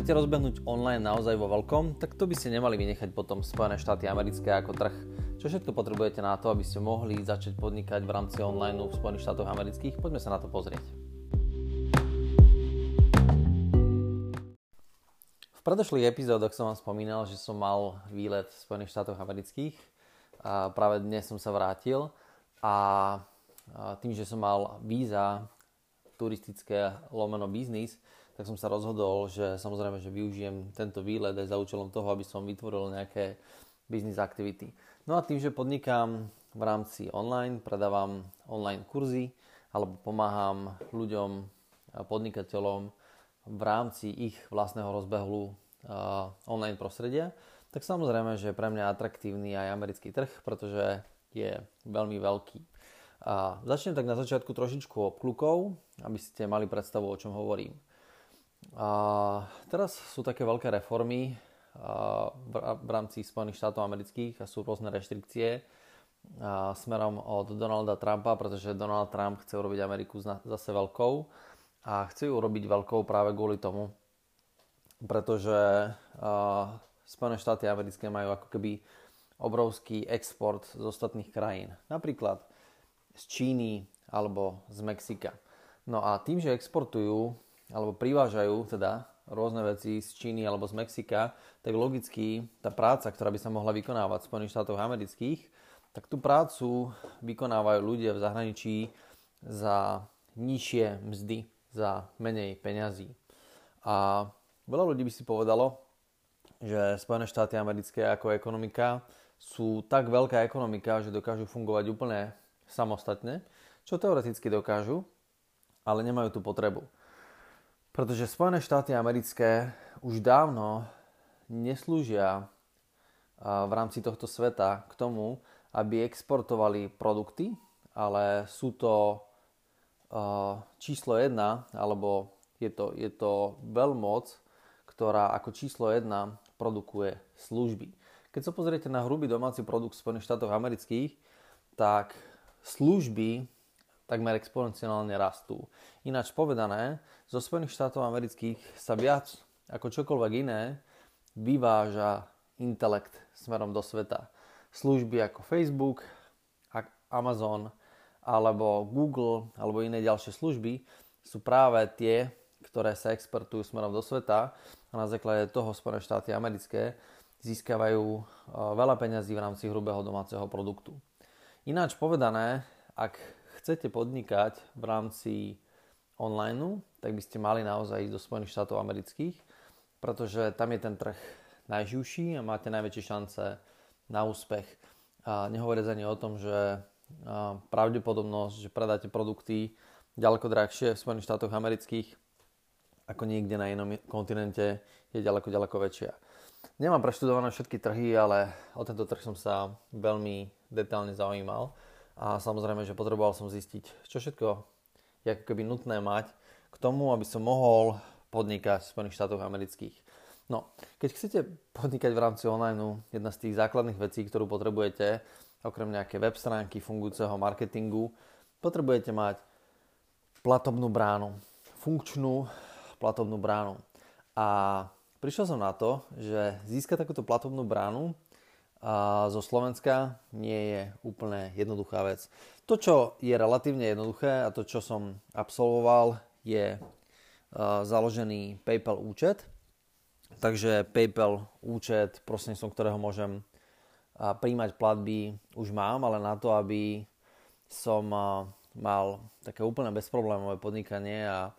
chcete rozbehnúť online naozaj vo veľkom, tak to by ste nemali vynechať potom Spojené štáty americké ako trh. Čo všetko potrebujete na to, aby ste mohli začať podnikať v rámci online v Spojených štátoch amerických? Poďme sa na to pozrieť. V predošlých epizódoch som vám spomínal, že som mal výlet v Spojených štátoch amerických a práve dnes som sa vrátil a tým, že som mal víza turistické lomeno biznis, tak som sa rozhodol, že samozrejme, že využijem tento výlet aj za účelom toho, aby som vytvoril nejaké business activity. No a tým, že podnikám v rámci online, predávam online kurzy alebo pomáham ľuďom, podnikateľom v rámci ich vlastného rozbehu online prostredia, tak samozrejme, že pre mňa atraktívny aj americký trh, pretože je veľmi veľký. A začnem tak na začiatku trošičku obklukov, aby ste mali predstavu, o čom hovorím. A teraz sú také veľké reformy v rámci Spojených štátov amerických a sú rôzne reštrikcie smerom od Donalda Trumpa, pretože Donald Trump chce urobiť Ameriku zase veľkou a chce ju urobiť veľkou práve kvôli tomu, pretože Spojené štáty americké majú ako keby obrovský export z ostatných krajín. Napríklad z Číny alebo z Mexika. No a tým, že exportujú alebo privážajú teda rôzne veci z Číny alebo z Mexika, tak logicky tá práca, ktorá by sa mohla vykonávať v Spojených štátoch amerických, tak tú prácu vykonávajú ľudia v zahraničí za nižšie mzdy, za menej peňazí. A veľa ľudí by si povedalo, že Spojené štáty americké ako ekonomika sú tak veľká ekonomika, že dokážu fungovať úplne samostatne, čo teoreticky dokážu, ale nemajú tú potrebu. Pretože Spojené štáty americké už dávno neslúžia v rámci tohto sveta k tomu, aby exportovali produkty, ale sú to číslo jedna, alebo je to, je to veľmoc, ktorá ako číslo jedna produkuje služby. Keď sa pozriete na hrubý domáci produkt Spojených štátoch amerických, tak služby takmer exponenciálne rastú. Ináč povedané, zo Spojených štátov amerických sa viac ako čokoľvek iné vyváža intelekt smerom do sveta. Služby ako Facebook, Amazon alebo Google alebo iné ďalšie služby sú práve tie, ktoré sa exportujú smerom do sveta a na základe toho Spojené štáty americké získavajú e, veľa peňazí v rámci hrubého domáceho produktu. Ináč povedané, ak chcete podnikať v rámci online, tak by ste mali naozaj ísť do Spojených štátov amerických, pretože tam je ten trh najživší a máte najväčšie šance na úspech. A nehovoriac ani o tom, že pravdepodobnosť, že predáte produkty ďaleko drahšie v Spojených štátoch amerických ako niekde na inom kontinente je ďaleko, ďaleko väčšia. Nemám preštudované všetky trhy, ale o tento trh som sa veľmi detálne zaujímal a samozrejme, že potreboval som zistiť, čo všetko je ako keby nutné mať k tomu, aby som mohol podnikať v Spojených štátoch amerických. No, keď chcete podnikať v rámci online, jedna z tých základných vecí, ktorú potrebujete, okrem nejaké web stránky, fungujúceho marketingu, potrebujete mať platobnú bránu, funkčnú platobnú bránu. A prišiel som na to, že získať takúto platobnú bránu a zo Slovenska nie je úplne jednoduchá vec. To, čo je relatívne jednoduché a to, čo som absolvoval, je založený PayPal účet. Takže PayPal účet, prostredníctvom ktorého môžem príjmať platby, už mám, ale na to, aby som mal také úplne bezproblémové podnikanie a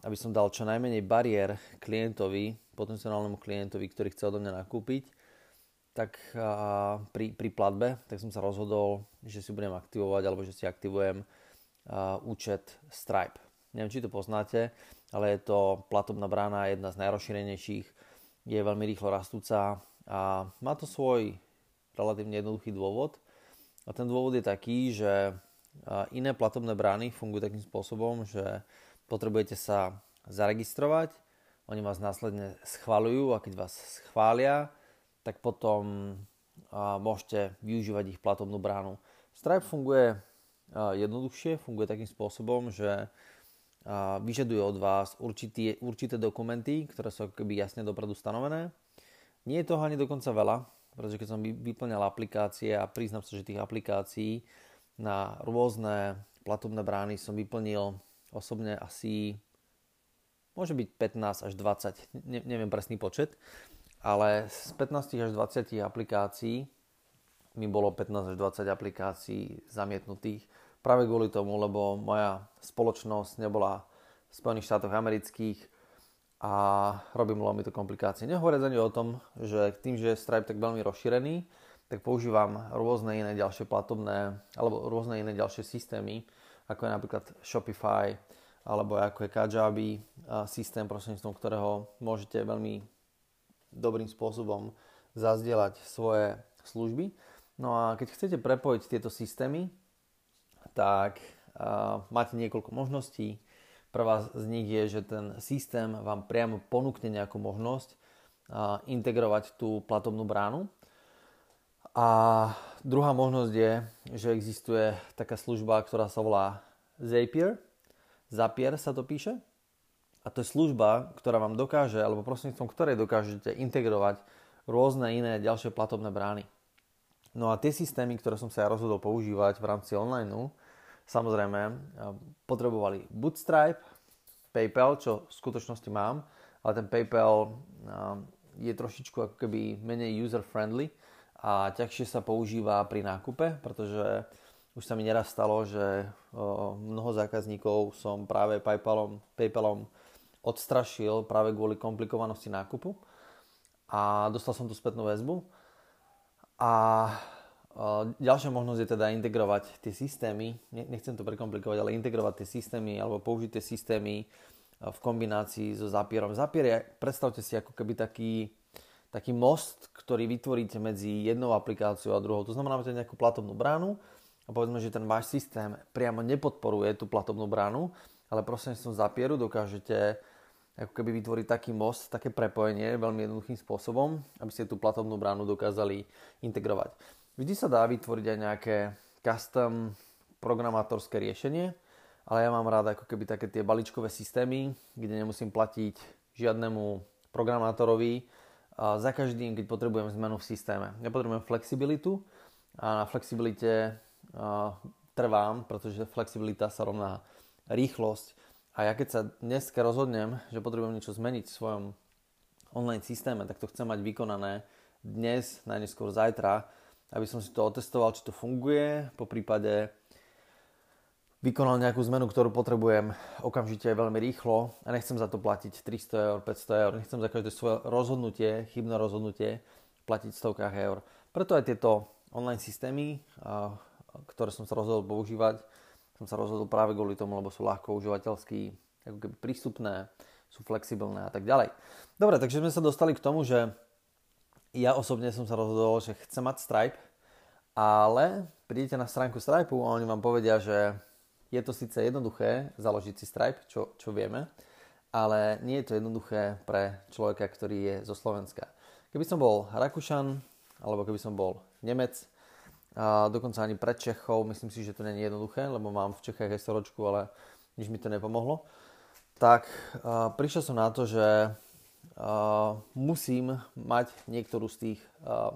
aby som dal čo najmenej bariér klientovi, potenciálnemu klientovi, ktorý chce odo mňa nakúpiť, tak pri, pri platbe, tak som sa rozhodol, že si budem aktivovať alebo že si aktivujem účet Stripe. Neviem, či to poznáte, ale je to platobná brána, jedna z najrozšírenejších, je veľmi rýchlo rastúca a má to svoj relatívne jednoduchý dôvod. A ten dôvod je taký, že iné platobné brány fungujú takým spôsobom, že potrebujete sa zaregistrovať, oni vás následne schvalujú a keď vás schvália, tak potom môžete využívať ich platobnú bránu. Stripe funguje jednoduchšie, funguje takým spôsobom, že vyžaduje od vás určitý, určité dokumenty, ktoré sú keby jasne dopredu stanovené. Nie je toho ani dokonca veľa, pretože keď som vyplňal aplikácie a priznám sa, že tých aplikácií na rôzne platobné brány som vyplnil osobne asi môže byť 15 až 20, ne, neviem presný počet, ale z 15 až 20 aplikácií mi bolo 15 až 20 aplikácií zamietnutých práve kvôli tomu, lebo moja spoločnosť nebola v Spojených štátoch amerických a robilo mi to komplikácie. Nehovoriac ani o tom, že tým, že je Stripe tak veľmi rozšírený, tak používam rôzne iné ďalšie platobné alebo rôzne iné ďalšie systémy, ako je napríklad Shopify alebo ako je Kajabi, systém prostredníctvom ktorého môžete veľmi dobrým spôsobom zazdieľať svoje služby. No a keď chcete prepojiť tieto systémy, tak uh, máte niekoľko možností. Prvá z nich je, že ten systém vám priamo ponúkne nejakú možnosť uh, integrovať tú platobnú bránu. A druhá možnosť je, že existuje taká služba, ktorá sa volá Zapier. Zapier sa to píše. A to je služba, ktorá vám dokáže, alebo prostredníctvom ktorej dokážete integrovať rôzne iné ďalšie platobné brány. No a tie systémy, ktoré som sa ja rozhodol používať v rámci online, samozrejme potrebovali Bootstrap, PayPal, čo v skutočnosti mám, ale ten PayPal je trošičku ako keby menej user-friendly a ťažšie sa používa pri nákupe, pretože už sa mi neraz stalo, že mnoho zákazníkov som práve PayPalom, PayPalom odstrašil práve kvôli komplikovanosti nákupu a dostal som tu spätnú väzbu. A Ďalšia možnosť je teda integrovať tie systémy, nechcem to prekomplikovať, ale integrovať tie systémy alebo použiť tie systémy v kombinácii so Zapierom. Zapier je, predstavte si ako keby taký, taký most, ktorý vytvoríte medzi jednou aplikáciou a druhou. To znamená, máte nejakú platobnú bránu a povedzme, že ten váš systém priamo nepodporuje tú platobnú bránu, ale prostredníctvom Zapieru dokážete ako keby vytvoriť taký most, také prepojenie veľmi jednoduchým spôsobom, aby ste tú platobnú bránu dokázali integrovať. Vždy sa dá vytvoriť aj nejaké custom programátorské riešenie, ale ja mám rád ako keby také tie balíčkové systémy, kde nemusím platiť žiadnemu programátorovi za každým, keď potrebujem zmenu v systéme. Ja potrebujem flexibilitu a na flexibilite trvám, pretože flexibilita sa rovná rýchlosť. A ja keď sa dneska rozhodnem, že potrebujem niečo zmeniť v svojom online systéme, tak to chcem mať vykonané dnes, najneskôr zajtra, aby som si to otestoval, či to funguje, po prípade vykonal nejakú zmenu, ktorú potrebujem okamžite veľmi rýchlo a nechcem za to platiť 300 eur, 500 eur, nechcem za každé svoje rozhodnutie, chybné rozhodnutie platiť stovkách eur. Preto aj tieto online systémy, ktoré som sa rozhodol používať, som sa rozhodol práve kvôli tomu, lebo sú ľahko užívateľsky ako keby prístupné, sú flexibilné a tak ďalej. Dobre, takže sme sa dostali k tomu, že ja osobne som sa rozhodol, že chcem mať Stripe, ale prídete na stránku Stripe a oni vám povedia, že je to síce jednoduché založiť si Stripe, čo, čo vieme, ale nie je to jednoduché pre človeka, ktorý je zo Slovenska. Keby som bol Rakúšan, alebo keby som bol Nemec, a dokonca ani pre Čechov, myslím si, že to nie je jednoduché, lebo mám v Čechách SROčku, ale nič mi to nepomohlo. Tak prišiel som na to, že uh, musím mať niektorú z tých, uh,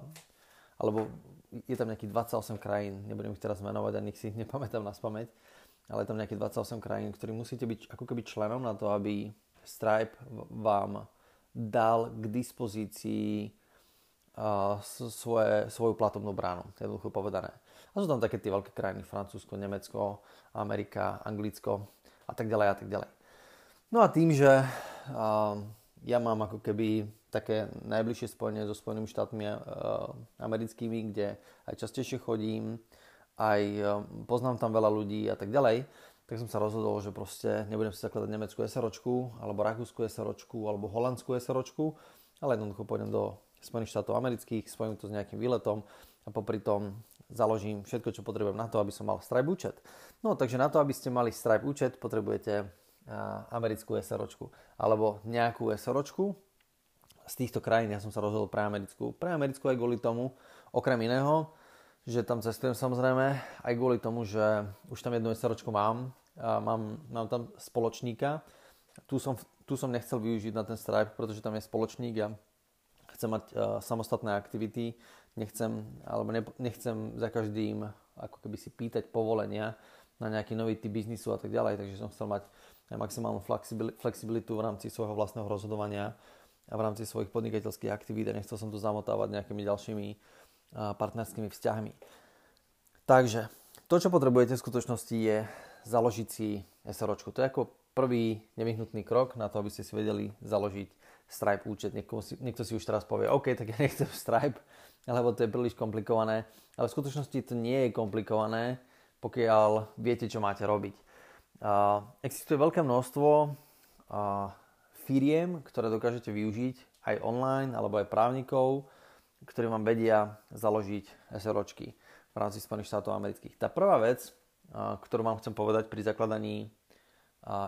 alebo je tam nejakých 28 krajín, nebudem ich teraz menovať, ani si ich nepamätám na spameť, ale je tam nejakých 28 krajín, ktorí musíte byť ako keby členom na to, aby Stripe vám dal k dispozícii uh, svoje, svoju platobnú bránu, jednoducho povedané. A sú tam také tie veľké krajiny, Francúzsko, Nemecko, Amerika, Anglicko a tak ďalej a tak ďalej. No a tým, že ja mám ako keby také najbližšie spojenie so Spojenými štátmi americkými, kde aj častejšie chodím, aj poznám tam veľa ľudí a tak ďalej, tak som sa rozhodol, že proste nebudem si zakladať nemeckú SROčku, alebo rakúsku SROčku, alebo holandskú SROčku, ale jednoducho pôjdem do Spojených štátov amerických, spojím to s nejakým výletom a popri tom založím všetko, čo potrebujem na to, aby som mal Stripe účet. No takže na to, aby ste mali Stripe účet, potrebujete americkú SROčku alebo nejakú SROčku z týchto krajín. Ja som sa rozhodol pre americkú. Pre americkú aj kvôli tomu, okrem iného, že tam cestujem samozrejme, aj kvôli tomu, že už tam jednu SROčku mám mám, mám tam spoločníka. Tu som, tu som nechcel využiť na ten Stripe, pretože tam je spoločník a chcem mať uh, samostatné aktivity, nechcem, alebo ne, nechcem za každým ako keby si pýtať povolenia na nejaký nový typ biznisu a tak ďalej, takže som chcel mať aj maximálnu flexibilitu v rámci svojho vlastného rozhodovania a v rámci svojich podnikateľských aktivít a nechcel som tu zamotávať nejakými ďalšími partnerskými vzťahmi. Takže to, čo potrebujete v skutočnosti je založiť si SROčku. To je ako prvý nevyhnutný krok na to, aby ste si vedeli založiť Stripe účet. Niekto si, niekto si už teraz povie, OK, tak ja nechcem Stripe, lebo to je príliš komplikované. Ale v skutočnosti to nie je komplikované, pokiaľ viete, čo máte robiť. Uh, existuje veľké množstvo uh, firiem, ktoré dokážete využiť aj online alebo aj právnikov, ktorí vám vedia založiť SROčky v rámci Spojených štátov amerických. Tá prvá vec, ktorú vám chcem povedať pri zakladaní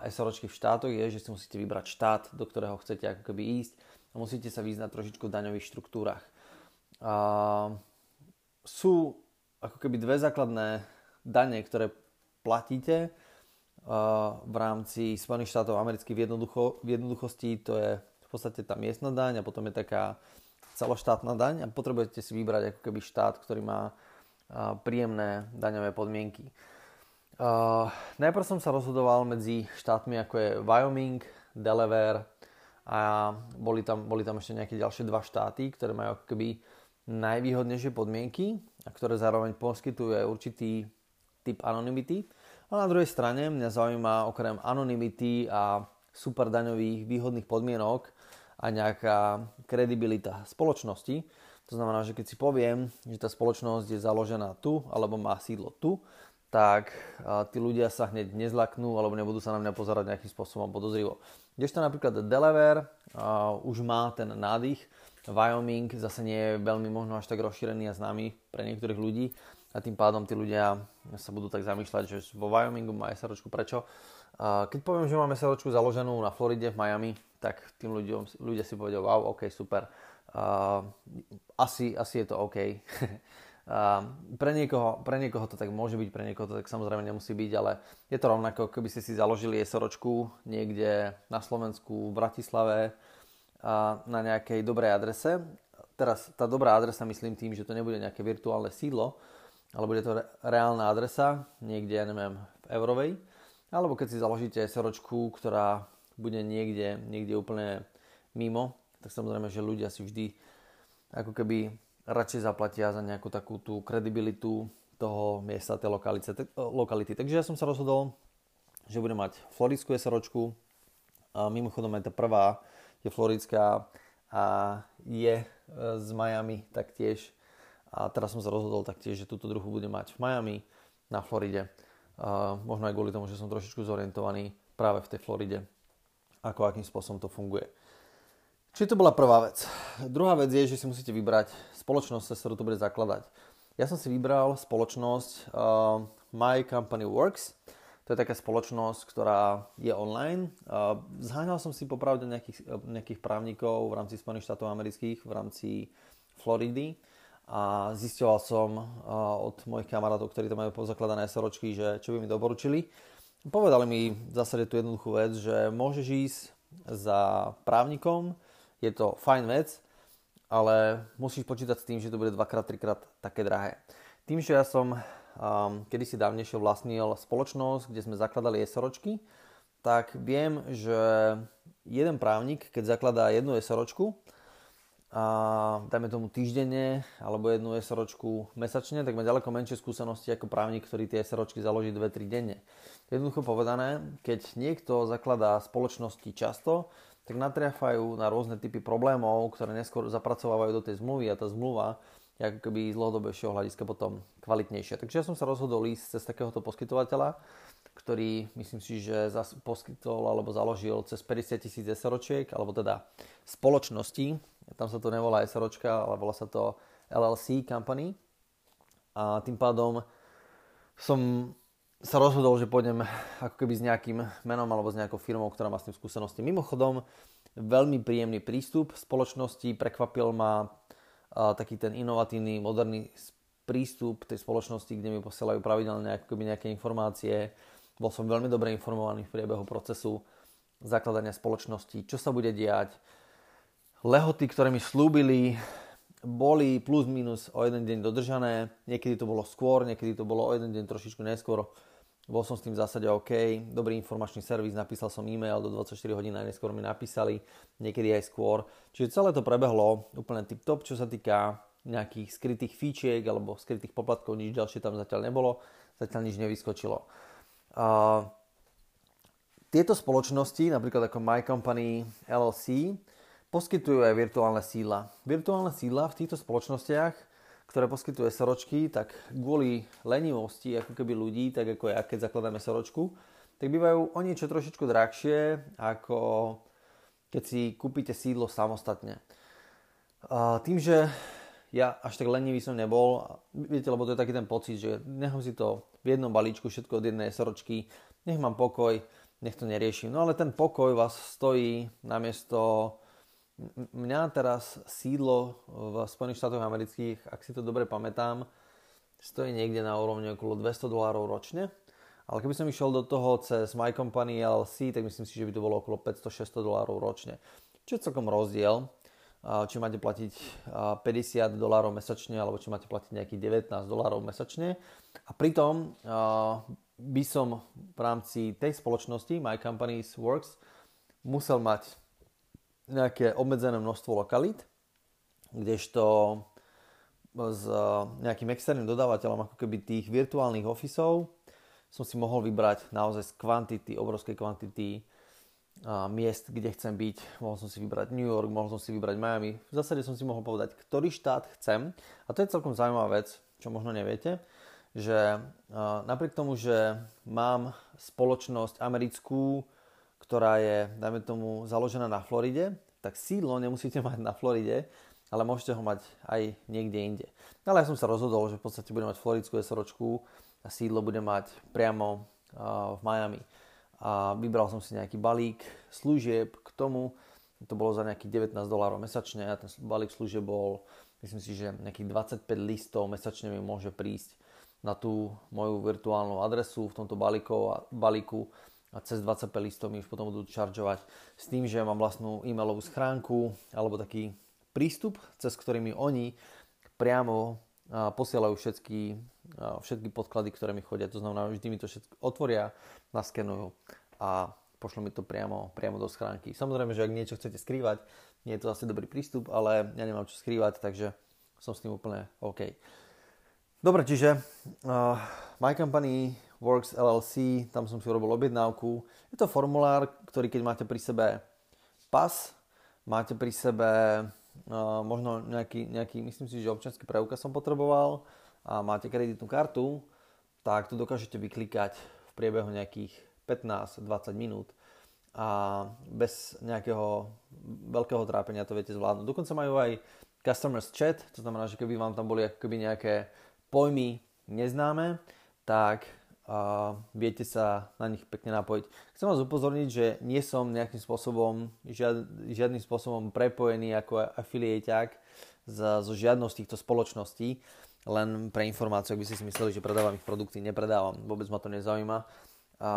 SROčky v štátoch je, že si musíte vybrať štát, do ktorého chcete ako keby ísť a musíte sa vyznať trošičku v daňových štruktúrach. Sú ako keby dve základné dane, ktoré platíte v rámci Spojených štátov amerických v, jednoducho, v jednoduchosti. To je v podstate tá miestna daň a potom je taká celoštátna daň a potrebujete si vybrať ako keby štát, ktorý má príjemné daňové podmienky. Uh, najprv som sa rozhodoval medzi štátmi ako je Wyoming, Delaware a boli tam, boli tam ešte nejaké ďalšie dva štáty, ktoré majú ako keby najvýhodnejšie podmienky a ktoré zároveň poskytujú aj určitý typ anonymity. A na druhej strane mňa zaujíma okrem anonymity a super daňových výhodných podmienok a nejaká kredibilita spoločnosti. To znamená, že keď si poviem, že tá spoločnosť je založená tu alebo má sídlo tu, tak tí ľudia sa hneď nezlaknú alebo nebudú sa na mňa pozerať nejakým spôsobom podozrivo. Kdežto napríklad Delaware uh, už má ten nádych, Wyoming zase nie je veľmi možno až tak rozšírený a známy pre niektorých ľudí a tým pádom tí ľudia sa budú tak zamýšľať, že vo Wyomingu má SROčku prečo. Uh, keď poviem, že máme SROčku založenú na Floride v Miami, tak tým ľuďom, ľudia si povedia, wow, ok, super. Uh, asi, asi je to OK. uh, pre, niekoho, pre niekoho to tak môže byť, pre niekoho to tak samozrejme nemusí byť, ale je to rovnako, keby ste si založili SROčku niekde na Slovensku, v Bratislave, na nejakej dobrej adrese. Teraz tá dobrá adresa myslím tým, že to nebude nejaké virtuálne sídlo, ale bude to re- reálna adresa, niekde, ja neviem, v Eurovej. Alebo keď si založíte SROčku, ktorá bude niekde, niekde úplne mimo, tak samozrejme, že ľudia si vždy ako keby radšej zaplatia za nejakú takú tú kredibilitu toho miesta, tej lokality. lokality. Takže ja som sa rozhodol, že budem mať floridskú SROčku. A mimochodom aj tá prvá je floridská a je e, z Miami taktiež. A teraz som sa rozhodol taktiež, že túto druhu budem mať v Miami na Floride. A možno aj kvôli tomu, že som trošičku zorientovaný práve v tej Floride ako akým spôsobom to funguje. Čiže to bola prvá vec. Druhá vec je, že si musíte vybrať spoločnosť, cez ktorú to bude zakladať. Ja som si vybral spoločnosť uh, My Company Works. To je taká spoločnosť, ktorá je online. Uh, zháňal som si popravde nejakých, nejakých právnikov v rámci Spojených štátov amerických, v rámci Floridy a zistoval som uh, od mojich kamarátov, ktorí tam majú pozakladané SROčky, že čo by mi doporučili. Povedali mi v zásade tú jednoduchú vec, že môžeš ísť za právnikom, je to fajn vec, ale musíš počítať s tým, že to bude 2x, 3x také drahé. Tým, že ja som um, kedysi dávnejšie vlastnil spoločnosť, kde sme zakladali SROčky, tak viem, že jeden právnik, keď zakladá jednu SROčku, a dajme tomu týždenne alebo jednu SROčku mesačne, tak má ďaleko menšie skúsenosti ako právnik, ktorý tie SROčky založí 2-3 denne. Jednoducho povedané, keď niekto zakladá spoločnosti často, tak natriafajú na rôzne typy problémov, ktoré neskôr zapracovávajú do tej zmluvy a tá zmluva je ako keby z dlhodobejšieho hľadiska potom kvalitnejšia. Takže ja som sa rozhodol ísť cez takéhoto poskytovateľa, ktorý myslím si, že poskytol alebo založil cez 50 tisíc SROčiek, alebo teda spoločnosti. Tam sa to nevolá SROčka, ale volá sa to LLC company. A tým pádom som sa rozhodol, že pôjdem ako keby s nejakým menom alebo s nejakou firmou, ktorá má s tým skúsenosti. Mimochodom, veľmi príjemný prístup spoločnosti, prekvapil ma taký ten inovatívny, moderný prístup tej spoločnosti, kde mi posielajú pravidelne ako keby nejaké informácie bol som veľmi dobre informovaný v priebehu procesu zakladania spoločnosti, čo sa bude diať. Lehoty, ktoré mi slúbili, boli plus minus o jeden deň dodržané. Niekedy to bolo skôr, niekedy to bolo o jeden deň trošičku neskôr. Bol som s tým v zásade OK. Dobrý informačný servis, napísal som e-mail, do 24 hodín najneskôr mi napísali, niekedy aj skôr. Čiže celé to prebehlo úplne tip-top, čo sa týka nejakých skrytých fíčiek alebo skrytých poplatkov, nič ďalšie tam zatiaľ nebolo, zatiaľ nič nevyskočilo. Uh, tieto spoločnosti, napríklad ako My Company LLC, poskytujú aj virtuálne sídla. Virtuálne sídla v týchto spoločnostiach, ktoré poskytuje SROčky, tak kvôli lenivosti ako keby ľudí, tak ako ja, keď zakladáme SROčku, tak bývajú o niečo trošičku drahšie, ako keď si kúpite sídlo samostatne. A tým, že ja až tak lenivý som nebol. Viete, lebo to je taký ten pocit, že nechám si to v jednom balíčku, všetko od jednej soročky, nech mám pokoj, nech to neriešim. No ale ten pokoj vás stojí namiesto mňa teraz sídlo v Spojených štátoch amerických, ak si to dobre pamätám, stojí niekde na úrovni okolo 200 dolárov ročne. Ale keby som išiel do toho cez My Company LLC, tak myslím si, že by to bolo okolo 500-600 dolárov ročne. Čo je celkom rozdiel či máte platiť 50 dolárov mesačne, alebo či máte platiť nejakých 19 dolárov mesačne. A pritom by som v rámci tej spoločnosti My Companies Works musel mať nejaké obmedzené množstvo lokalít, kdežto s nejakým externým dodávateľom ako keby tých virtuálnych ofisov som si mohol vybrať naozaj z kvantity, obrovskej kvantity miest, kde chcem byť. Mohol som si vybrať New York, mohol som si vybrať Miami. V zásade som si mohol povedať, ktorý štát chcem. A to je celkom zaujímavá vec, čo možno neviete, že napriek tomu, že mám spoločnosť americkú, ktorá je, dajme tomu, založená na Floride, tak sídlo nemusíte mať na Floride, ale môžete ho mať aj niekde inde. Ale ja som sa rozhodol, že v podstate budem mať floridskú SROčku a sídlo budem mať priamo v Miami a vybral som si nejaký balík služieb k tomu. To bolo za nejakých 19 dolárov mesačne a ten balík služieb bol, myslím si, že nejakých 25 listov mesačne mi môže prísť na tú moju virtuálnu adresu v tomto balíku balíku a cez 25 listov mi už potom budú čaržovať s tým, že mám vlastnú e-mailovú schránku alebo taký prístup, cez ktorými oni priamo posielajú všetky, všetky podklady, ktoré mi chodia. To znamená, vždy mi to všetko otvoria, naskenujú a pošlo mi to priamo, priamo do schránky. Samozrejme, že ak niečo chcete skrývať, nie je to asi dobrý prístup, ale ja nemám čo skrývať, takže som s tým úplne OK. Dobre, čiže uh, My Company Works LLC, tam som si urobil objednávku. Je to formulár, ktorý keď máte pri sebe pas, máte pri sebe možno nejaký, nejaký, myslím si, že občanský preukaz som potreboval a máte kreditnú kartu, tak to dokážete vyklikať v priebehu nejakých 15-20 minút a bez nejakého veľkého trápenia to viete zvládnuť. Dokonca majú aj customers chat, to znamená, že keby vám tam boli keby nejaké pojmy neznáme, tak a viete sa na nich pekne napojiť. Chcem vás upozorniť, že nie som nejakým spôsobom, žiad, žiadnym spôsobom prepojený ako afiliéťak so žiadnou z týchto spoločností, len pre informáciu, ak by ste si mysleli, že predávam ich produkty, nepredávam, vôbec ma to nezaujíma a,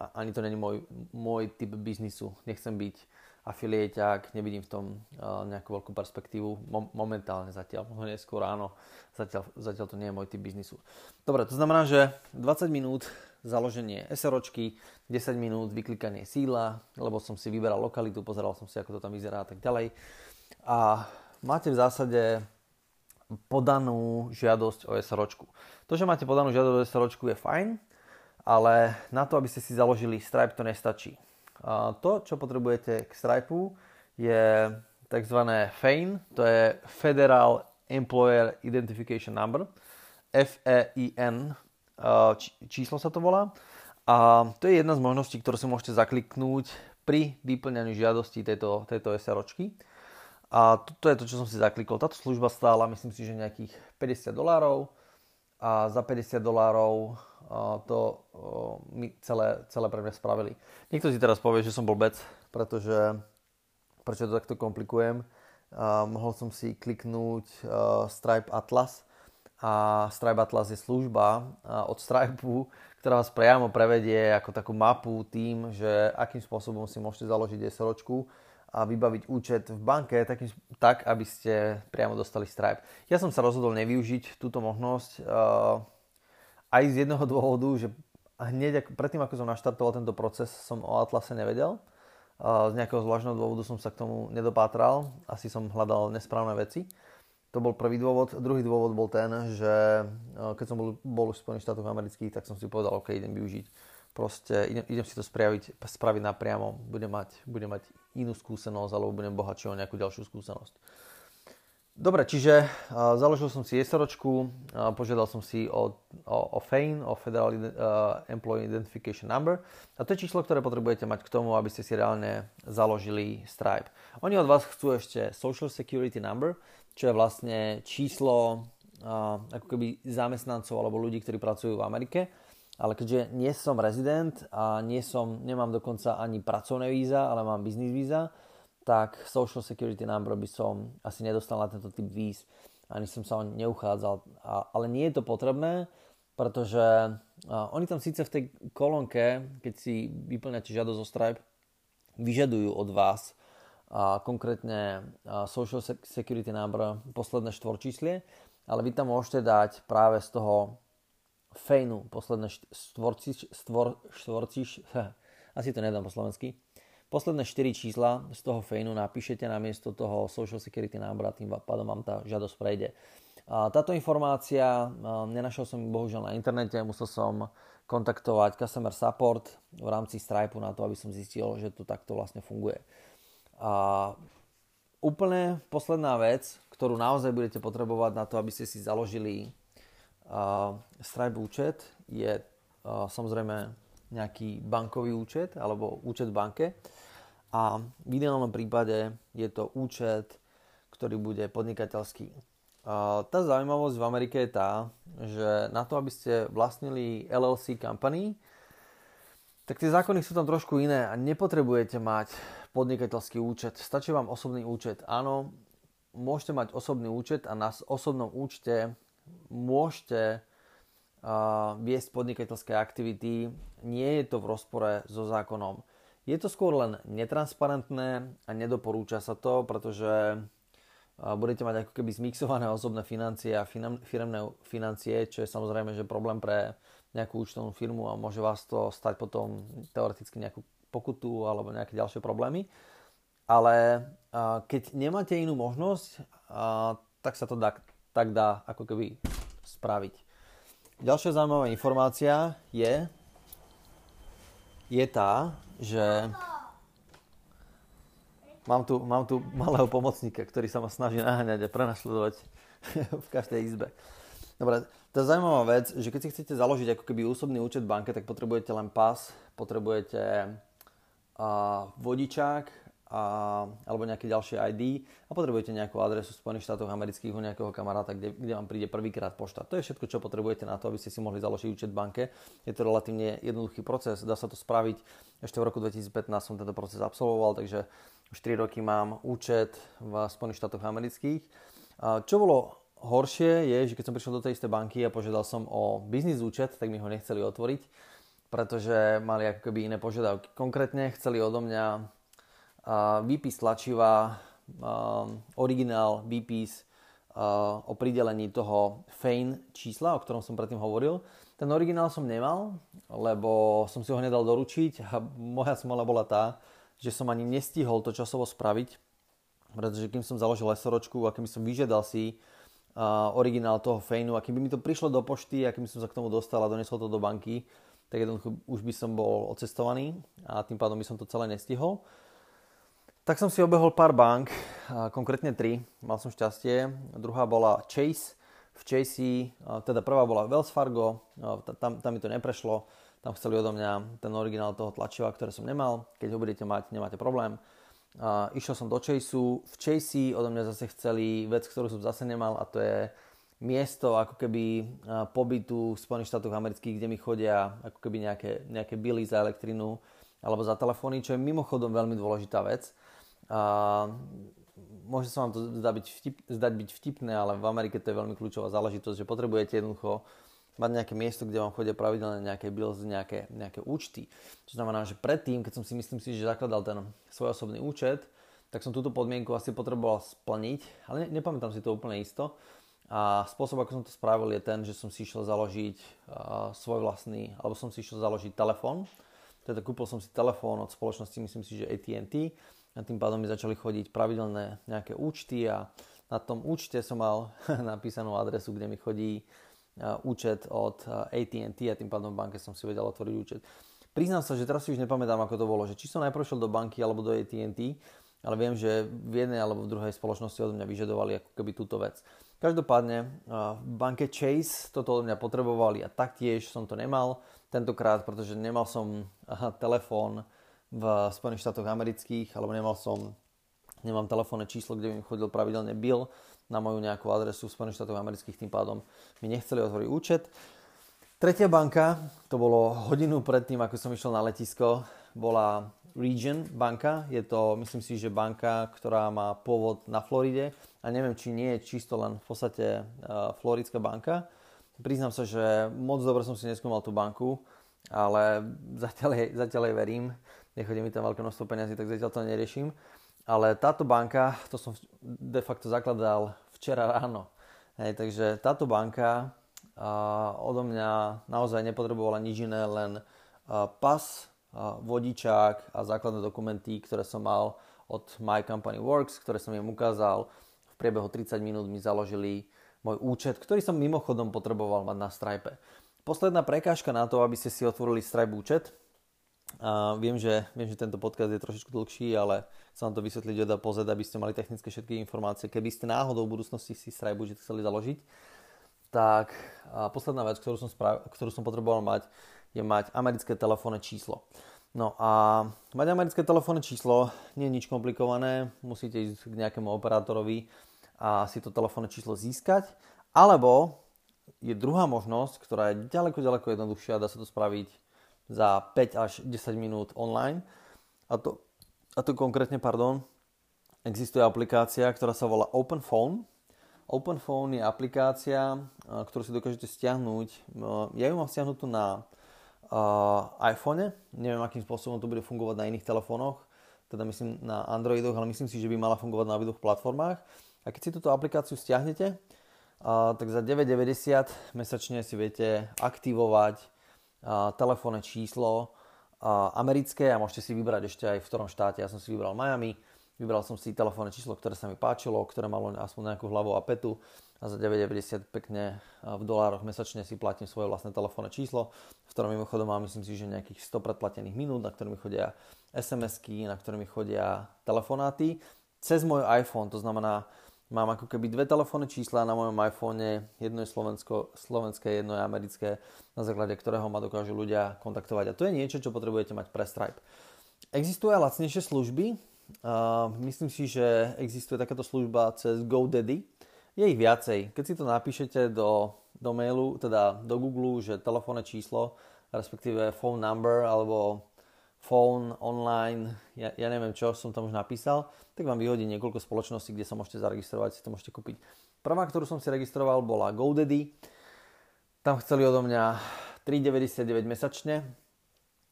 a ani to není môj, môj typ biznisu. Nechcem byť afiliéťak, nevidím v tom uh, nejakú veľkú perspektívu Mom- momentálne zatiaľ, možno neskôr áno, zatiaľ, zatiaľ to nie je môj typ biznisu. Dobre, to znamená, že 20 minút založenie SROčky, 10 minút vyklikanie sídla, lebo som si vyberal lokalitu, pozeral som si, ako to tam vyzerá a tak ďalej. A máte v zásade podanú žiadosť o SROčku. To, že máte podanú žiadosť o SROčku je fajn, ale na to, aby ste si založili Stripe, to nestačí. To, čo potrebujete k Stripe, je tzv. FEIN, to je Federal Employer Identification Number, FEIN, číslo sa to volá. A to je jedna z možností, ktorú si môžete zakliknúť pri vyplňaní žiadosti tejto, tejto SROčky. A to je to, čo som si zaklikol. Táto služba stála, myslím si, že nejakých 50 dolárov a za 50 dolárov to mi celé, celé pre mňa spravili. Niekto si teraz povie, že som blbec, pretože prečo to takto komplikujem. Mohol som si kliknúť uh, Stripe Atlas a Stripe Atlas je služba od Stripe, ktorá vás priamo prevedie ako takú mapu tým, že akým spôsobom si môžete založiť SROčku a vybaviť účet v banke takým, tak, aby ste priamo dostali Stripe. Ja som sa rozhodol nevyužiť túto možnosť uh, aj z jedného dôvodu, že hneď ako, predtým, ako som naštartoval tento proces, som o Atlase nevedel. Z nejakého zvláštneho dôvodu som sa k tomu nedopátral. Asi som hľadal nesprávne veci. To bol prvý dôvod. Druhý dôvod bol ten, že uh, keď som bol, bol už v Spojených štátoch amerických, tak som si povedal, OK, idem využiť. Proste idem, idem si to spraviť, spraviť napriamo. Budem mať, budem mať inú skúsenosť alebo budem bohatší o nejakú ďalšiu skúsenosť. Dobre, čiže uh, založil som si SROčku, uh, požiadal som si o, o, o FAIN, o Federal uh, Employee Identification Number a to je číslo, ktoré potrebujete mať k tomu, aby ste si reálne založili Stripe. Oni od vás chcú ešte Social Security Number, čo je vlastne číslo ako keby zamestnancov alebo ľudí, ktorí pracujú v Amerike, ale keďže nie som rezident a nie som, nemám dokonca ani pracovné víza, ale mám business víza, tak Social Security Number by som asi nedostal na tento typ víz. Ani som sa o neuchádzal. A, ale nie je to potrebné, pretože a, oni tam síce v tej kolónke, keď si vyplňate žiadosť o Stripe, vyžadujú od vás a, konkrétne a, Social Security Number posledné štvorčíslie, ale vy tam môžete dať práve z toho fejnu posledné štvorciš, stvor, štvorciš, asi to nedám po slovensky, Posledné 4 čísla z toho fejnu napíšete na miesto toho Social Security number a tým pádom vám tá žiadosť prejde. Táto informácia, nenašiel som bohužiaľ na internete, musel som kontaktovať customer support v rámci Stripe na to, aby som zistil, že to takto vlastne funguje. A úplne posledná vec, ktorú naozaj budete potrebovať na to, aby ste si založili Stripe účet, je samozrejme nejaký bankový účet alebo účet v banke a v ideálnom prípade je to účet, ktorý bude podnikateľský. Tá zaujímavosť v Amerike je tá, že na to, aby ste vlastnili LLC company, tak tie zákony sú tam trošku iné a nepotrebujete mať podnikateľský účet. Stačí vám osobný účet. Áno, môžete mať osobný účet a na osobnom účte môžete viesť podnikateľské aktivity. Nie je to v rozpore so zákonom. Je to skôr len netransparentné a nedoporúča sa to, pretože budete mať ako keby zmixované osobné financie a firmné financie, čo je samozrejme že problém pre nejakú účtovnú firmu a môže vás to stať potom teoreticky nejakú pokutu alebo nejaké ďalšie problémy. Ale keď nemáte inú možnosť, tak sa to tak dá ako keby spraviť. Ďalšia zaujímavá informácia je, je tá, že mám tu, mám tu malého pomocníka, ktorý sa ma snaží naháňať a prenasledovať v každej izbe. Dobre, tá zaujímavá vec, že keď si chcete založiť ako keby úsobný účet v banke, tak potrebujete len pas, potrebujete uh, vodičák, a, alebo nejaké ďalšie ID a potrebujete nejakú adresu Spojených štátoch amerických u nejakého kamaráta, kde, kde vám príde prvýkrát pošta. To je všetko, čo potrebujete na to, aby ste si mohli založiť účet v banke. Je to relatívne jednoduchý proces, dá sa to spraviť. Ešte v roku 2015 som tento proces absolvoval, takže už 3 roky mám účet v Spojených štátoch amerických. A čo bolo horšie je, že keď som prišiel do tej istej banky a požiadal som o biznis účet, tak mi ho nechceli otvoriť, pretože mali ako keby iné požiadavky. Konkrétne chceli odo mňa výpis tlačiva, originál výpis o pridelení toho FAIN čísla, o ktorom som predtým hovoril. Ten originál som nemal, lebo som si ho nedal doručiť a moja smola bola tá, že som ani nestihol to časovo spraviť, pretože kým som založil SROčku a kým som vyžiadal si uh, originál toho fejnu a keby mi to prišlo do pošty a kým som sa k tomu dostal a donesol to do banky, tak jednoducho už by som bol odcestovaný a tým pádom by som to celé nestihol. Tak som si obehol pár bank, konkrétne tri, mal som šťastie. Druhá bola Chase, v Chase, teda prvá bola Wells Fargo, tam, tam mi to neprešlo, tam chceli odo mňa ten originál toho tlačiva, ktoré som nemal. Keď ho budete mať, nemáte problém. A išiel som do Chaseu. V Chase odo mňa zase chceli vec, ktorú som zase nemal a to je miesto ako keby pobytu v Spojených štátoch amerických, kde mi chodia ako keby nejaké, nejaké bily za elektrinu alebo za telefóny, čo je mimochodom veľmi dôležitá vec môže sa vám to zdať byť, vtip, zdať byť vtipné, ale v Amerike to je veľmi kľúčová záležitosť, že potrebujete jednoducho mať nejaké miesto, kde vám chodia pravidelne nejaké bills, nejaké, nejaké účty. To znamená, že predtým, keď som si myslím si, že zakladal ten svoj osobný účet, tak som túto podmienku asi potreboval splniť, ale ne, nepamätám si to úplne isto. A spôsob, ako som to spravil, je ten, že som si išiel založiť uh, svoj vlastný, alebo som si išiel založiť telefón. Teda kúpil som si telefón od spoločnosti, myslím si, že AT&T a tým pádom mi začali chodiť pravidelné nejaké účty a na tom účte som mal napísanú adresu, kde mi chodí uh, účet od uh, AT&T a tým pádom v banke som si vedel otvoriť účet. Priznám sa, že teraz si už nepamätám, ako to bolo, že či som najprv šiel do banky alebo do AT&T, ale viem, že v jednej alebo v druhej spoločnosti od mňa vyžadovali ako keby túto vec. Každopádne v banke Chase toto od mňa potrebovali a taktiež som to nemal tentokrát, pretože nemal som telefón v Spojených štátoch amerických, alebo nemal som, nemám telefónne číslo, kde mi chodil pravidelne bill na moju nejakú adresu v Spojených štátoch amerických, tým pádom mi nechceli otvoriť účet. Tretia banka, to bolo hodinu predtým, ako som išiel na letisko, bola Region banka. Je to, myslím si, že banka, ktorá má pôvod na Floride a neviem, či nie je čisto len v podstate uh, floridská banka. Priznám sa, že moc dobre som si neskúmal tú banku, ale zatiaľ jej, zatiaľ jej verím. Nechodí mi tam veľké množstvo peniazy, tak zatiaľ to neriešim. Ale táto banka, to som de facto zakladal včera ráno. Hej, takže táto banka uh, odo mňa naozaj nepotrebovala nič iné, len uh, pas, vodičák a základné dokumenty, ktoré som mal od My Company Works, ktoré som im ukázal. V priebehu 30 minút mi založili môj účet, ktorý som mimochodom potreboval mať na Stripe. Posledná prekážka na to, aby ste si otvorili Stripe účet. A viem, že, viem, že tento podcast je trošičku dlhší, ale chcem vám to vysvetliť od A po Z, aby ste mali technické všetky informácie. Keby ste náhodou v budúcnosti si Stripe účet chceli založiť, tak posledná vec, ktorú som, sprav- ktorú som potreboval mať, je mať americké telefónne číslo. No a mať americké telefónne číslo nie je nič komplikované, musíte ísť k nejakému operátorovi a si to telefónne číslo získať, alebo je druhá možnosť, ktorá je ďaleko, ďaleko jednoduchšia, dá sa to spraviť za 5 až 10 minút online. A to, a to konkrétne, pardon, existuje aplikácia, ktorá sa volá Open Phone. Open Phone je aplikácia, ktorú si dokážete stiahnuť. Ja ju mám stiahnutú na uh, iPhone. Neviem, akým spôsobom to bude fungovať na iných telefónoch, teda myslím na Androidoch, ale myslím si, že by mala fungovať na obidvoch platformách. A keď si túto aplikáciu stiahnete, uh, tak za 9,90 mesačne si viete aktivovať telefónne číslo americké a môžete si vybrať ešte aj v ktorom štáte. Ja som si vybral Miami, vybral som si telefónne číslo, ktoré sa mi páčilo, ktoré malo aspoň nejakú hlavu a petu a za 9,90 pekne v dolároch mesačne si platím svoje vlastné telefónne číslo, v ktorom mimochodom mám myslím si, že nejakých 100 predplatených minút, na ktorými chodia SMS-ky, na ktorými chodia telefonáty. Cez môj iPhone, to znamená, mám ako keby dve telefónne čísla na mojom iPhone, jedno je slovensko, slovenské, jedno je americké, na základe ktorého ma dokážu ľudia kontaktovať. A to je niečo, čo potrebujete mať pre Stripe. Existujú aj lacnejšie služby, uh, myslím si, že existuje takáto služba cez GoDaddy, je ich viacej. Keď si to napíšete do, do mailu, teda do Google, že telefónne číslo, respektíve phone number alebo phone online, ja, ja neviem čo som tam už napísal, tak vám vyhodí niekoľko spoločností, kde sa môžete zaregistrovať, si to môžete kúpiť. Prvá, ktorú som si registroval, bola GoDaddy. Tam chceli odo mňa 3,99 mesačne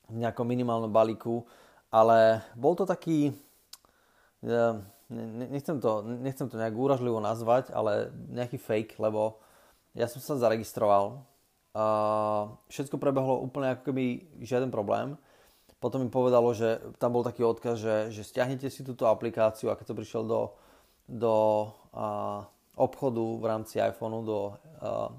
v nejakom minimálnom balíku, ale bol to taký, nechcem to, nechcem to nejak úražlivo nazvať, ale nejaký fake, lebo ja som sa zaregistroval všetko prebehlo úplne ako keby žiaden problém. Potom mi povedalo, že tam bol taký odkaz, že, že stiahnete si túto aplikáciu a keď som prišiel do, do a, obchodu v rámci iPhoneu, do a,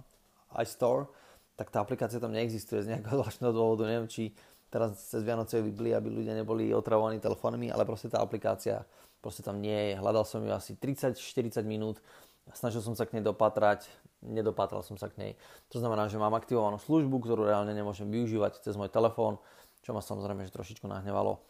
iStore, tak tá aplikácia tam neexistuje z nejakého zvláštneho dôvodu. Neviem, či teraz cez Vianoce vybli, aby ľudia neboli otravovaní telefónmi, ale proste tá aplikácia proste tam nie je. Hľadal som ju asi 30-40 minút, snažil som sa k nej dopatrať, nedopatral som sa k nej. To znamená, že mám aktivovanú službu, ktorú reálne nemôžem využívať cez môj telefón, čo ma samozrejme že trošičku nahnevalo.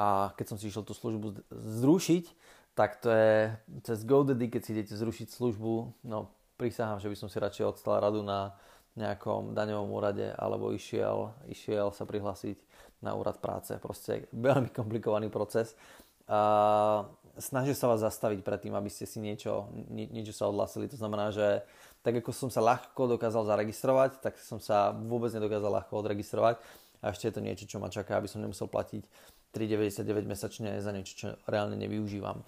A keď som si išiel tú službu zrušiť, tak to je cez GoDaddy, keď si idete zrušiť službu, no prisahám, že by som si radšej odstal radu na nejakom daňovom úrade alebo išiel, išiel sa prihlásiť na úrad práce. Proste veľmi komplikovaný proces. A snažia sa vás zastaviť pred tým, aby ste si niečo, nie, niečo sa odhlasili. To znamená, že tak ako som sa ľahko dokázal zaregistrovať, tak som sa vôbec nedokázal ľahko odregistrovať a ešte je to niečo, čo ma čaká, aby som nemusel platiť 3,99 mesačne za niečo, čo reálne nevyužívam.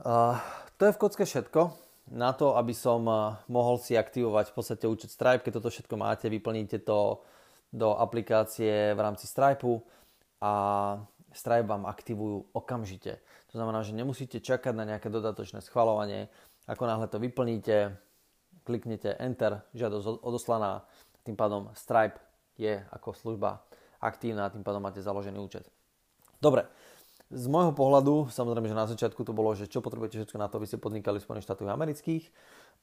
Uh, to je v kocke všetko. Na to, aby som mohol si aktivovať v podstate účet Stripe, keď toto všetko máte, vyplníte to do aplikácie v rámci Stripe a Stripe vám aktivujú okamžite. To znamená, že nemusíte čakať na nejaké dodatočné schvalovanie. Ako náhle to vyplníte, kliknete Enter, žiadosť odoslaná, tým pádom Stripe je ako služba aktívna a tým pádom máte založený účet. Dobre, z môjho pohľadu, samozrejme, že na začiatku to bolo, že čo potrebujete všetko na to, aby ste podnikali v Spojených štátoch amerických.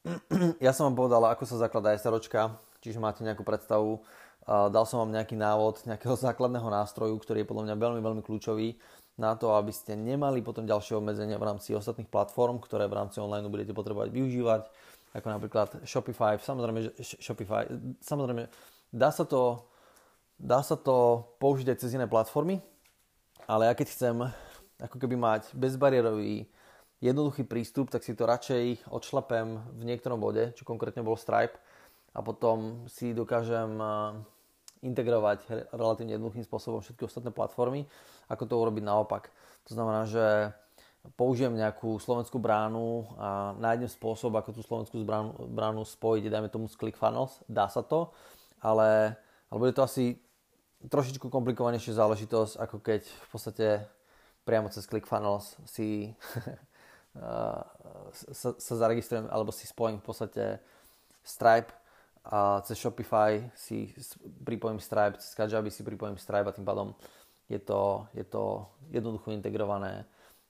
Ja som vám povedal, ako sa zakladá SROčka, čiže máte nejakú predstavu, Dal som vám nejaký návod nejakého základného nástroju, ktorý je podľa mňa veľmi, veľmi kľúčový na to, aby ste nemali potom ďalšie obmedzenia v rámci ostatných platform, ktoré v rámci online budete potrebovať využívať, ako napríklad Shopify. Samozrejme, že Shopify, samozrejme, dá sa to, dá sa to použiť aj cez iné platformy, ale ja keď chcem ako keby mať bezbariérový, jednoduchý prístup, tak si to radšej odšlapem v niektorom bode, čo konkrétne bol Stripe, a potom si dokážem integrovať relatívne jednoduchým spôsobom všetky ostatné platformy, ako to urobiť naopak. To znamená, že použijem nejakú slovenskú bránu a nájdem spôsob, ako tú slovenskú bránu, bránu spojiť, dajme tomu z ClickFunnels, dá sa to, ale, ale bude to asi trošičku komplikovanejšia záležitosť, ako keď v podstate priamo cez ClickFunnels si sa, sa zaregistrujem alebo si spojím v podstate Stripe a cez Shopify si pripojím Stripe, cez Kajabi si pripojím Stripe a tým pádom je to, je to jednoducho integrované,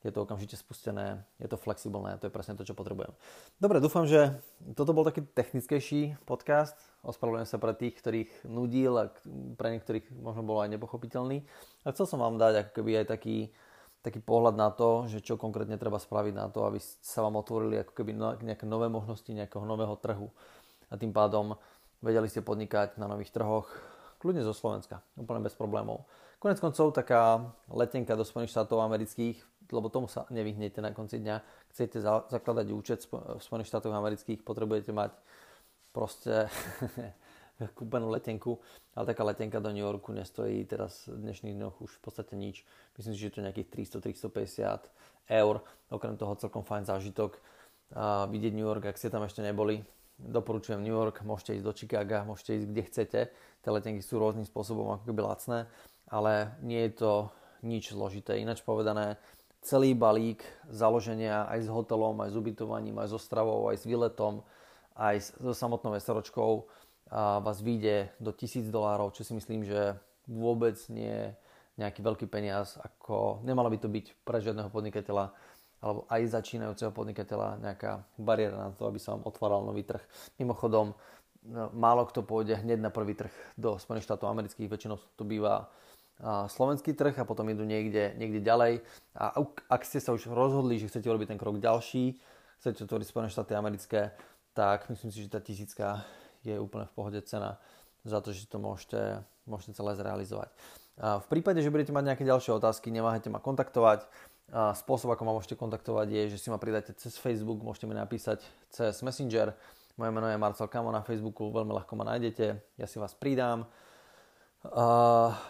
je to okamžite spustené, je to flexibilné, to je presne to, čo potrebujem. Dobre, dúfam, že toto bol taký technickejší podcast. Ospravedlňujem sa pre tých, ktorých nudil a pre niektorých možno bolo aj nepochopiteľný. A chcel som vám dať ako keby aj taký, taký pohľad na to, že čo konkrétne treba spraviť na to, aby sa vám otvorili ako keby no, nejaké nové možnosti nejakého nového trhu a tým pádom vedeli ste podnikať na nových trhoch kľudne zo Slovenska, úplne bez problémov. Konec koncov taká letenka do Spojených štátov amerických, lebo tomu sa nevyhnete na konci dňa. Chcete zakladať účet v Spojených štátoch amerických, potrebujete mať proste kúpenú letenku, ale taká letenka do New Yorku nestojí teraz v dnešných dňoch už v podstate nič. Myslím si, že to je nejakých 300-350 eur. Okrem toho celkom fajn zážitok a vidieť New York, ak ste tam ešte neboli, doporučujem New York, môžete ísť do Chicaga, môžete ísť kde chcete. Tie letenky sú rôznym spôsobom ako keby lacné, ale nie je to nič zložité. Ináč povedané, celý balík založenia aj s hotelom, aj s ubytovaním, aj so stravou, aj s výletom, aj so samotnou SROčkou vás vyjde do 1000 dolárov, čo si myslím, že vôbec nie je nejaký veľký peniaz, ako nemalo by to byť pre žiadneho podnikateľa alebo aj začínajúceho podnikateľa nejaká bariéra na to, aby sa vám otváral nový trh. Mimochodom, no, málo kto pôjde hneď na prvý trh do Spojených štátov amerických, väčšinou to býva slovenský trh a potom idú niekde, niekde ďalej. A ak ste sa už rozhodli, že chcete urobiť ten krok ďalší, chcete otvoriť Spojené štáty americké, tak myslím si, že tá tisícka je úplne v pohode cena za to, že to môžete, môžete celé zrealizovať. A v prípade, že budete mať nejaké ďalšie otázky, neváhajte ma kontaktovať. A spôsob, ako ma môžete kontaktovať je, že si ma pridáte cez Facebook, môžete mi napísať cez Messenger. Moje meno je Marcel Kamo na Facebooku, veľmi ľahko ma nájdete, ja si vás pridám.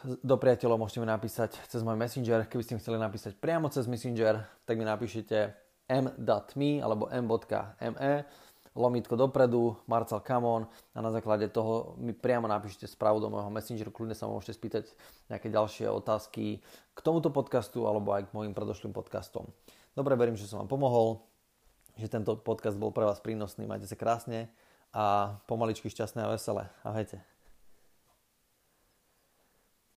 Do priateľov môžete mi napísať cez môj Messenger, keby ste mi chceli napísať priamo cez Messenger, tak mi napíšete m.me alebo m.me lomitko dopredu, Marcel Kamon a na základe toho mi priamo napíšete správu do môjho messengeru, kľudne sa môžete spýtať nejaké ďalšie otázky k tomuto podcastu alebo aj k mojim predošlým podcastom. Dobre, verím, že som vám pomohol, že tento podcast bol pre vás prínosný. Majte sa krásne a pomaličky šťastné a veselé. Ahojte.